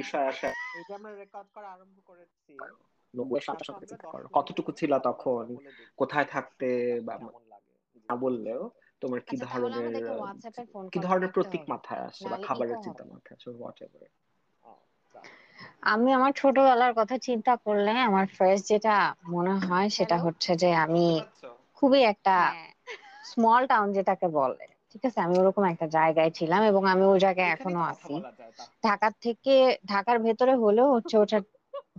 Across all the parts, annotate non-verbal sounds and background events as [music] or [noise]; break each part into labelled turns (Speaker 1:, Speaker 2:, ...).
Speaker 1: বিষয় আসে।
Speaker 2: আমরা রেকর্ড করা আরম্ভ করেছি
Speaker 1: নব্বই চিন্তা করো। কতটুকু ছিল তখন? কোথায় থাকতে বা না বললেও তোমার কি
Speaker 3: আচ্ছা
Speaker 1: ধরনের কি ধরনের প্রতীক মাথায় আসে বা খাবারের চিন্তা মাথায় আসে হোয়াট এভার
Speaker 3: আমি আমার ছোটবেলার কথা চিন্তা করলে আমার ফার্স্ট যেটা মনে হয় সেটা হচ্ছে যে আমি খুবই একটা
Speaker 2: হ্যাঁ।
Speaker 3: স্মল টাউন যেটাকে বলে। ঠিক আছে আমি ওরকম একটা জায়গায় ছিলাম এবং আমি ওই জায়গায়
Speaker 1: এখনও
Speaker 3: আছি। ঢাকার থেকে ঢাকার ভেতরে হলেও হচ্ছে ওটা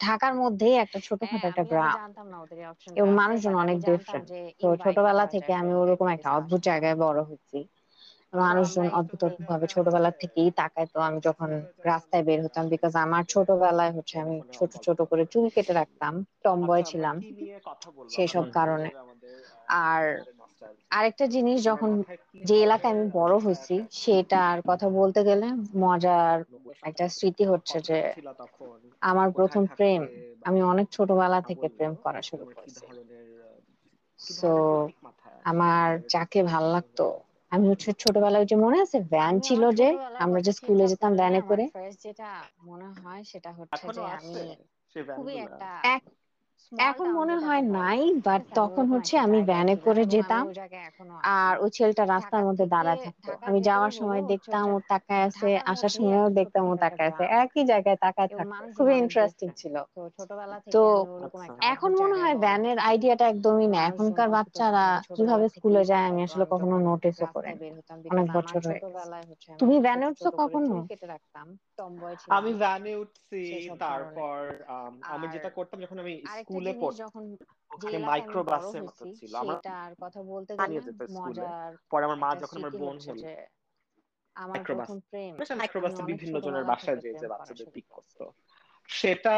Speaker 3: ঢাকার মধ্যেই একটা ছোটখাটো
Speaker 2: হ্যাঁ
Speaker 3: একটা গ্রাম। এবং মানুষজন অনেক ডিফারেন্ট তো ছোটবেলা থেকে আমি ওরকম একটা অদ্ভুত জায়গায় বড় হচ্ছি
Speaker 1: তো
Speaker 3: মানুষজন অদ্ভুত অদ্ভুত ভাবে ছোটবেলা
Speaker 1: থেকেই
Speaker 3: থেকেই তাকাইতো আমি যখন
Speaker 1: হয়ে
Speaker 3: রাস্তায় বের হতাম বিকজ আমার ছোটবেলায় হচ্ছে আমি ছোট ছোট করে চুল কেটে রাখতাম টমবয়
Speaker 1: আচ্ছা
Speaker 3: ছিলাম। সেই সব কারণে। আর আরেকটা জিনিস যখন যে এলাকায় আমি বড় হয়েছি
Speaker 1: এখন
Speaker 3: সেটার কথা বলতে গেলে মজার একটা স্মৃতি হচ্ছে যে আমার প্রথম প্রেম আমি অনেক ছোটবেলা থেকে প্রেম করা শুরু করছি। সো আমার যাকে ভালো লাগতো আমি হচ্ছে ছোটবেলায় যে মনে আছে ভ্যান ছিল যে আমরা যে স্কুলে যেতাম ভ্যানে করে?
Speaker 2: যেটা মনে হয় সেটা হচ্ছে যে আমি খুবই একটা
Speaker 3: এখন মনে হয় নাই বাট তখন হচ্ছে আমি ভ্যানে করে যেতাম আর ওই ছেলেটা রাস্তার মধ্যে দাঁড়ায় থাকতো। আমি যাওয়ার সময় দেখতাম ও তাকায় আছে আসার সময়ও দেখতাম ও তাকায় আছে। একই জায়গায় তাকায় থাকতো। খুবই ইন্টারেস্টিং ছিল।
Speaker 2: তো
Speaker 3: এখন মনে হয় ভ্যানের আইডিয়াটা একদমই না এখনকার বাচ্চারা কীভাবে স্কুলে যায় আমি আসলে কখনো নোটিসও করিনি। অনেক বছর হয়ে তুমি ভ্যানে উঠছো কখনো?
Speaker 2: চুল কেটে রাখতাম
Speaker 1: আমি ভ্যানে উঠছি তারপর আমি যেটা করতাম যখন আমি
Speaker 2: আরেকটা
Speaker 1: স্কুলে
Speaker 2: যখন
Speaker 1: ওখানে মাইক্রো মতো ছিল। আমার
Speaker 2: কথা বলতে গেলে মজার
Speaker 1: পরে আমার মা যখন আমার বোন হলো
Speaker 2: আমার
Speaker 1: বাস
Speaker 2: প্রথম প্রেম
Speaker 1: বাসে বিভিন্ন জনের বাসায়
Speaker 2: থেকে
Speaker 1: যে যে
Speaker 2: প্রেম করা
Speaker 1: বাচ্চাদের পিক করতো। সেটা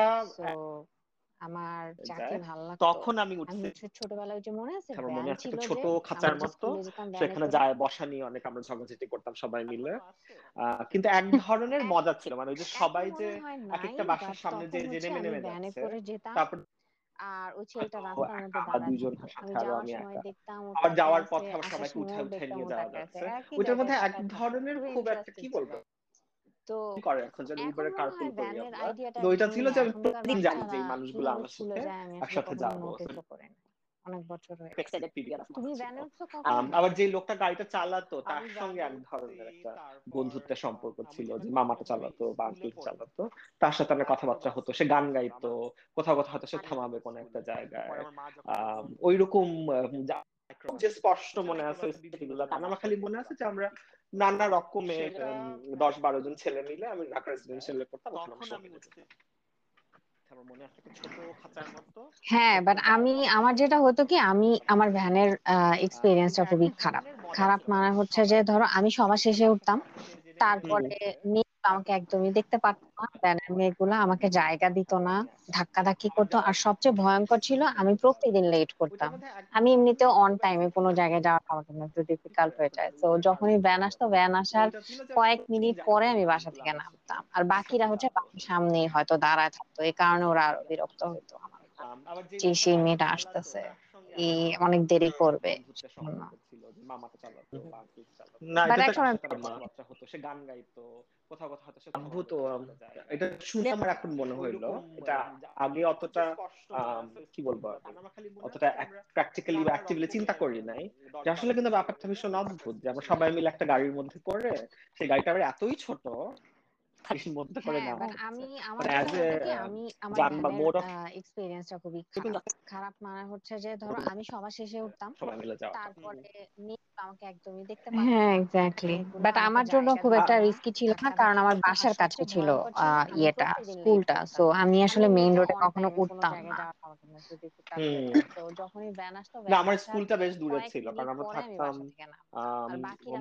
Speaker 2: আমার যাকে
Speaker 1: যায়
Speaker 2: ভালো লাগতো
Speaker 1: তখন আমি উঠছি।
Speaker 2: ছোটবেলায় যে মনে আছে
Speaker 1: মনে আছে একটা ছোট খাঁচার মতো সেখানে যায় বসা নিয়ে অনেক আমরা ঝগড়াঝাটি করতাম সবাই মিলে। কিন্তু এক [laughs] ধরনের মজা ছিল। মানে ওই যে সবাই যে এক একটা বাসার সামনে যে যে নেমে নেমে যাচ্ছে তারপর
Speaker 2: আর ওই ছেলেটা রাস্তার মধ্যে দাঁড়ায় আমি যাওয়ার সময় দেখতাম
Speaker 1: আবার যাওয়ার পথে আবার সবাইকে
Speaker 2: উঠে
Speaker 1: উঠায় নিয়ে যাওয়া যাচ্ছে।
Speaker 2: ওটার
Speaker 1: মধ্যে এক ধরনের খুব একটা কি বলব?
Speaker 2: তো
Speaker 1: করে এখন যেন উবারে কার্পুল করি তো ওইটা ছিল যে আমি প্রতিদিন জানি যে এই মানুষগুলো আমার সাথে একসাথে যাব।
Speaker 2: অনেক বছর হয়ে তুমি কখনো?
Speaker 1: আবার যে লোকটা গাড়িটা চালাতো তার সঙ্গে এক ধরনের একটা বন্ধুত্বের সম্পর্ক ছিল যে মামাটা চালাতো বা আঙ্কেল চালাতো তার সাথে আমার কথাবার্তা হতো সে গান গাইতো কোথাও কোথাও হয়তো সে থামাবে কোনো একটা জায়গায়। আহ ওইরকম খুব যে স্পষ্ট মনে আছে ওই স্মৃতিগুলো কারণ আমার খালি মনে আছে যে আমরা নানা রকমের দশ বারো জন ছেলে মিলে আমি ঢাকা রেসিডেন্সিয়ালে পড়তাম। আমরা মনে ছোট খাঁচার মতো।
Speaker 3: হ্যাঁ বাট আমি আমার যেটা হতো কি আমি আমার। ভ্যানের এক্সপিরিয়েন্সটা খুবই খারাপ। খারাপ মানে হচ্ছে যে ধরো আমি সবার শেষে উঠতাম। তারপরে আমাকে একদমই দেখতে পারতো না। ভ্যানের মেয়েগুলো আমাকে জায়গা দিত না ধাক্কাধাক্কি করতো। আর সবচেয়ে ভয়ঙ্কর ছিল আমি প্রতিদিন লেট করতাম। আমি এমনিতেও অন টাইমে কোনো জায়গায় যাওয়াটা আমার জন্য একটু ডিফিকাল্ট হয়ে যায়। তো যখনই ভ্যান আসতো ভ্যান আসার কয়েক মিনিট পরে আমি বাসা থেকে নামতাম। আর বাকিরা হচ্ছে সামনেই হয়তো দাঁড়ায় থাকতো। এই কারণে ওরা আরও বিরক্ত হতো আমার। সেই মেয়েটা আসতেছে এই অনেক দেরি করবে।
Speaker 1: মামাটা চালাতো বা চালাতো।
Speaker 4: না
Speaker 1: কথাবার্তা হতো সে গান গাইতো কোথাও কোথাও হয়তো সে
Speaker 4: অদ্ভুত এটা শুনে আমার এখন মনে হইল এটা আগে অতটা কি বলব অতটা প্র্যাকটিক্যালি বা অ্যাক্টিভলি চিন্তা করি নাই যে আসলে কিন্তু ব্যাপারটা ভীষণ অদ্ভুত যে আমরা সবাই মিলে একটা গাড়ির মধ্যে করে সেই গাড়িটা আবার এতই ছোট মধ্যে করে
Speaker 2: হ্যাঁ আমি আমার
Speaker 4: মানে
Speaker 2: আমি আমার এক্সপিরিয়েন্সটা খুবই খারাপ। মানে হচ্ছে যে ধরো আমি সবার শেষে উঠতাম তারপরে আমাকে একদমই দেখতে
Speaker 3: হ্যাঁ এক্স্যাক্টলি বাট আমার জন্য খুব একটা রিস্কি ছিল না কারণ আমার বাসার কাছে ছিল আহ, ইয়েটা স্কুলটা। সো আমি
Speaker 2: আমি
Speaker 3: আসলে মেইন রোডে কখনো উঠতাম না।
Speaker 2: আমার জন্য একটু তো যখনই ভ্যান আসতো
Speaker 4: না আমার স্কুলটা বেশ দূরে ছিল কারণ আমরা থাকতাম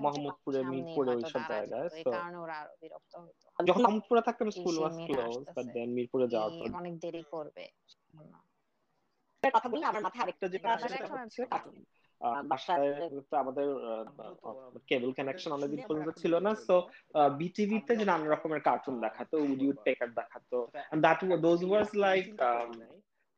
Speaker 4: মোহাম্মদপুরে মিরপুরে ওইসব জায়গায় তো
Speaker 2: কারণে ওরা আরও বিরক্ত হতো।
Speaker 4: যখন মোহাম্মদপুরে থাকতাম school was close but then মিরপুরে যাওয়ার পর
Speaker 2: অনেক দেরি করবে
Speaker 4: কথা বললে আমার মাথায় আরেকটা যেটা
Speaker 2: বাট
Speaker 4: আসে সেটা হচ্ছে বাসায় তো আমাদের কেবল কানেকশন অনেকদিন পর্যন্ত ছিল না সো বিটিভিতে যে নানা রকমের কার্টুন দেখাতো উডি উডপেকার দেখাতো দ্যাট দোজ ওয়াজ লাইক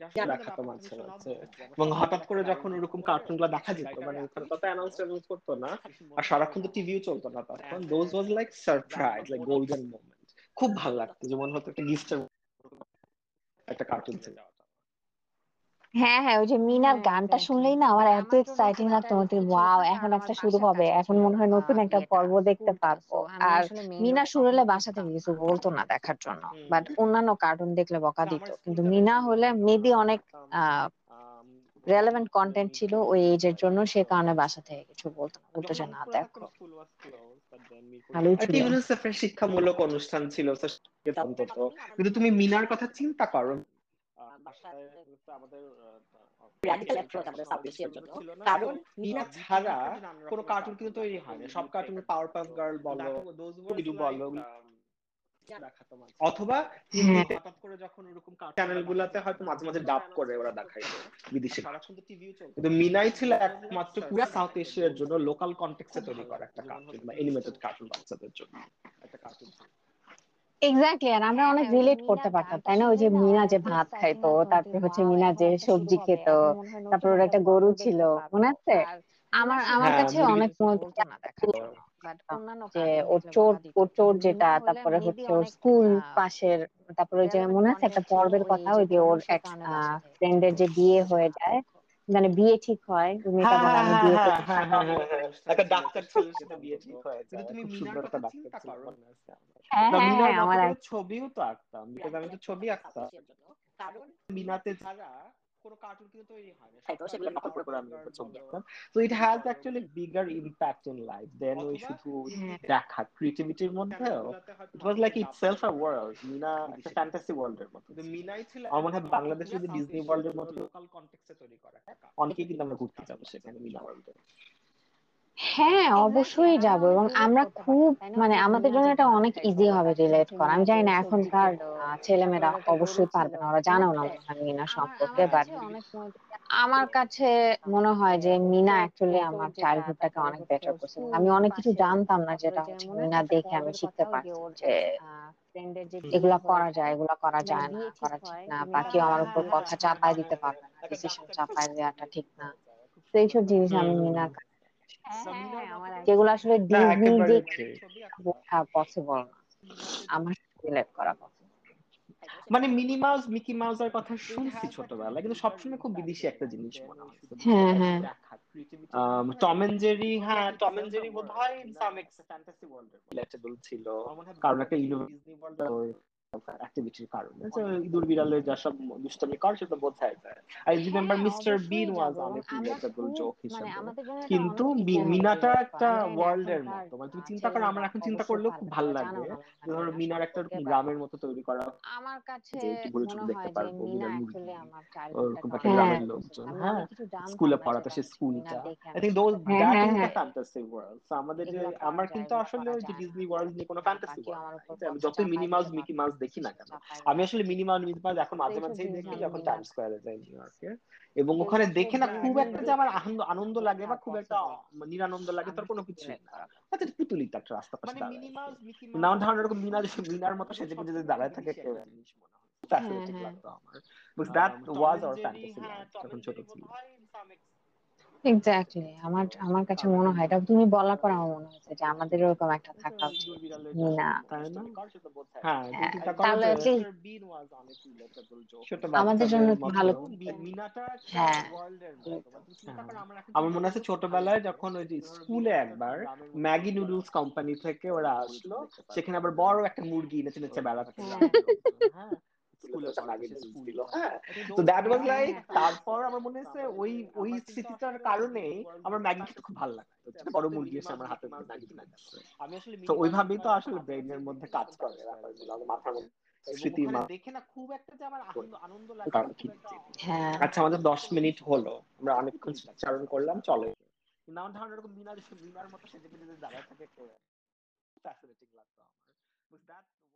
Speaker 4: দেখাতো মাঝে মাঝে এবং হঠাৎ করে যখন ওরকম কার্টুনগুলো দেখা যেত মানে ওখানে তত অ্যানাউন্স করতো না আর সারাক্ষণ তো টিভিও চলতো না তখন। Those was like surprise like golden moment
Speaker 1: খুব ভালো লাগতো যেমন হতো একটা গিফটের একটা কার্টুন ছিল।
Speaker 3: হ্যাঁ হ্যাঁ ওই যে মিনার
Speaker 2: হ্যাঁ,
Speaker 3: গানটা. শুনলেই না আমার এত
Speaker 2: আমার
Speaker 3: এক্সাইটিং লাগতো। হতো ওয়াও এখন একটা শুরু
Speaker 2: বাসার
Speaker 3: হবে এখন মনে হয় নতুন
Speaker 2: আহ,
Speaker 3: একটা পর্ব দেখতে। পারব।
Speaker 2: আমি
Speaker 3: আর
Speaker 2: আসলে
Speaker 3: মিনা
Speaker 2: রোডে
Speaker 3: শুরু হলে বাসা থেকে কিছু বলতো না দেখার জন্য।
Speaker 1: হুম।
Speaker 3: বাট অন্যান্য কার্টুন দেখলে বকা দিত। কিন্তু মিনা হলে মেবি অনেক আহ
Speaker 1: আম,
Speaker 3: রেলেভেন্ট কন্টেন্ট ছিল ওই এজের জন্য সে কারণে বাসা থেকে কিছু বলতো না। বলতো যে না দেখো। ভালোই ছিল।
Speaker 1: শিক্ষামূলক অনুষ্ঠান ছিল। তো সেটা অন্তত কিন্তু তুমি মিনার কথা চিন্তা করো।
Speaker 4: কারণ
Speaker 1: ছাড়া কোনো কার্টুন কিন্তু তৈরি হয় না সব কার্টুন পাওয়ার পাফ গার্ল বলো বলো। অথবা হিন্দিতে হঠাৎ করে যখন ওরকম চ্যানেল গুলাতে হয়তো মাঝে মাঝে ডাব করে ওরা দেখাইতো বিদেশি। কিন্তু মিনাই ছিল একমাত্র পুরো সাউথ এশিয়ার জন্য লোকাল কন্টেক্সে তৈরি করা একটা কার্টুন বা এনিমেটেড কার্টুন বাচ্চাদের জন্য। একটা কার্টুন
Speaker 3: এক্স্যাক্টলি আর আমরা
Speaker 2: হ্যাঁ,
Speaker 3: অনেক
Speaker 2: হ্যাঁ,
Speaker 3: রিলেট করতে পারতাম তাই না? ওই যে মিনা যে ভাত খাইতো তারপরে হচ্ছে মিনা যে সবজি খেত
Speaker 2: হয়
Speaker 3: তারপর ওর একটা গরু ছিল মনে আছে? আমার আমার
Speaker 1: হ্যাঁ,
Speaker 3: কাছে অনেক যে ওর চোর ওর চোর যেটা তারপরে হচ্ছে ওর স্কুল পাশের তারপরে ওই যে মনে আছে একটা পর্বের কথা ওই যে ওর এক ফ্রেন্ডের যে বিয়ে হয়ে যায় মানে বিয়ে ঠিক হয়
Speaker 1: হ্যাঁ
Speaker 3: বলে
Speaker 1: হ্যাঁ
Speaker 3: আমি
Speaker 1: হ্যাঁ হ্যাঁ হ্যাঁ হ্যাঁ হ্যাঁ হ্যাঁ। একটা ডাক্তার ছিল সেটা বিয়ে ঠিক হয়
Speaker 4: তুমি
Speaker 1: খুব
Speaker 4: মিনার
Speaker 1: সুন্দর একটা
Speaker 4: কথা
Speaker 1: ডাক্তার
Speaker 4: চিন্তা করো।
Speaker 1: না।
Speaker 3: হ্যাঁ হ্যাঁ
Speaker 1: ছবিও তো আঁকতাম বিকজ আমি তো ছবি আঁকতাম।
Speaker 4: কারণ
Speaker 1: মিনাতে ছাড়া কোনো কার্টুন কিন্তু তৈরি হয় না।
Speaker 4: তাই তো সেগুলো নকল করে করে আমি ছবি
Speaker 1: তো it has actually bigger impact in life then ওই শুধু
Speaker 3: হ্যাঁ।
Speaker 1: দেখা ক্রিয়েটিভিটির মধ্যেও। It was like a world Meena একটা ফ্যান্টাসি ওয়ার্ল্ডের মতো মিনাই ছিল। আমার মনে হয় বাংলাদেশে যদি ডিজনি ওয়ার্ল্ডের মতো লোকাল কনটেক্সটে তৈরি করা অনেকেই কিন্তু আমরা ঘুরতে যাব সেখানে মিনা ওয়ার্ল্ডে
Speaker 3: হ্যাঁ অবশ্যই যাব এবং আমরা খুব মানে আমাদের জন্য এটা অনেক ইজি হবে রিলেট করা। আমি জানি না এখনকার ছেলেমেয়েরা অবশ্যই পারবে না, ওরা জানেও না মনে সম্পর্কে বাট আমার কাছে মনে হয় যে মিনা অ্যাকচুয়ালি আমার চাইল্ডহুডটাকে অনেক বেটার করছে। আমি অনেক কিছু জানতাম না যেটা হচ্ছে মিনা দেখে আমি শিখতে পারছি যে, এগুলা করা যায়, এগুলা করা যায় না, করা ঠিক না, বা কেউ আমার উপর কথা চাপায় দিতে পারবে না ডিসিশন চাপায় দেওয়াটা ঠিক না। তো এইসব জিনিস আমি মিনা যেগুলো আসলে ডিজনি বোঝা পসিবল না আমার রিলেট করা possible।
Speaker 1: মানে মিনি মাউস মিকি মাউসের কথা শুনছি ছোটবেলায় কিন্তু সবসময় খুব বিদেশি একটা জিনিস মনে হয়েছে
Speaker 3: হ্যাঁ, হ্যাঁ।
Speaker 1: টম এন্ড জেরি হ্যাঁ টম এন্ড জেরি বোধ হয় সাম ফ্যান্টাসি ওয়ার্ল্ডের রিলেটেবল ছিল। কারণ একটা কারণে। যে ইঁদুর বিড়ালের যা সব দুষ্টামি করে সেটা যায়। আই রিমেম্বার
Speaker 3: হ্যাঁ,
Speaker 1: Mister Bean was relatable joke
Speaker 3: মানে
Speaker 1: হিসেবে
Speaker 3: এটা
Speaker 1: কিন্তু মিনাটা একটা ওয়ার্ল্ডের মতো মানে তুমি চিন্তা করো আমরা এখন চিন্তা করলেও খুব ভালো
Speaker 3: মনে হয়
Speaker 1: ধরো মিনার একটা গ্রামের মতো তৈরি করা।
Speaker 3: আমার কাছে
Speaker 1: যে একটু ঘুরে
Speaker 3: মনে
Speaker 1: দেখতে পারব মিনার
Speaker 3: আমার
Speaker 1: ওরকম একটা গ্রামের লোকজন। হ্যাঁ
Speaker 3: কিছু জানতাম
Speaker 1: স্কুলে পড়াতে সে স্কুলটা।
Speaker 3: Meena
Speaker 1: I think those that
Speaker 3: হ্যাঁ,
Speaker 1: ইজ দ্য
Speaker 3: হ্যাঁ।
Speaker 1: ফ্যান্টাসি ওয়ার্ল্ড সো আমাদের যে আমার কিন্তু আসলে ওই যে ডিজনি ওয়ার্ল্ড নিয়ে কোনো ফ্যান্টাসি ওয়ার্ল্ড আমি যতই মিনি মাউস মিকি মাউস
Speaker 3: না,
Speaker 1: দেখি না কেন। আমি আসলে মিনি মাউস এখন মাঝে মাঝেই দেখি যখন
Speaker 3: মিনা
Speaker 1: টাইম স্কোয়ারে যাই নিউ ইয়র্কে এবং ওখানে দেখে না খুব একটা যে আমার আনন্দ আনন্দ লাগে বা খুব একটা নিরানন্দ লাগে তার কোনো কিছুই না। আচ্ছা পুতুলি তো একটা রাস্তা পাশে দাঁড়ায়। আছে। নানান ধরনের এরকম মিনা [laughs] মিনার মতো সেজে গুজে যদি দাঁড়ায় থাকে কেউ জিনিস মনে হয়।
Speaker 3: হ্যাঁ।
Speaker 1: লাগতো আমার। দ্যাট ওয়াজ আওয়ার ফ্যান্টাসি যখন ছোট ছিল
Speaker 3: এক্স্যাক্টলি আমার আমার কাছে মনে হয় এটা তুমি বলার পর আমার মনে হচ্ছে যে আমাদের এরকম একটা থাকা উচিত।
Speaker 1: না হ্যাঁ।
Speaker 3: হ্যাঁ, তাহলে আমাদের জন্য একটু ভালো
Speaker 1: হ্যাঁ।
Speaker 3: হ্যাঁ।
Speaker 1: আমার মনে আছে ছোটবেলায় যখন ওই যে স্কুলে একবার ম্যাগি নুডলস কোম্পানি থেকে ওরা আসলো সেখানে আবার বড় একটা মুরগি নেচে নেচে হ্যাঁ। হ্যাঁ তো দ্যাট ওয়াজ লাইক তারপর আমার মনে হচ্ছে ওই ওই স্মৃতিটার কারণে আমার ম্যাগি খুব ভালো লাগতো বড় মুরগি এসে আমার হাতে ম্যাগি কিনে দিচ্ছে তো ওইভাবেই তো আসলে ব্রেইনের মধ্যে কাজ করে ব্যাপারগুলো মাথার মধ্যে স্মৃতি দেখে না খুব একটা যে আমার আনন্দ লাগে
Speaker 3: হ্যাঁ।
Speaker 1: আচ্ছা আমাদের দশ মিনিট হলো। আমরা অনেকক্ষণ [laughs] চারণ করলাম চলে। নানান ধরনের এরকম মিনার মিনার মতো সেজে গুজে দাঁড়ায় থাকে ফ্যাসিনেটিং লাগতো আমার।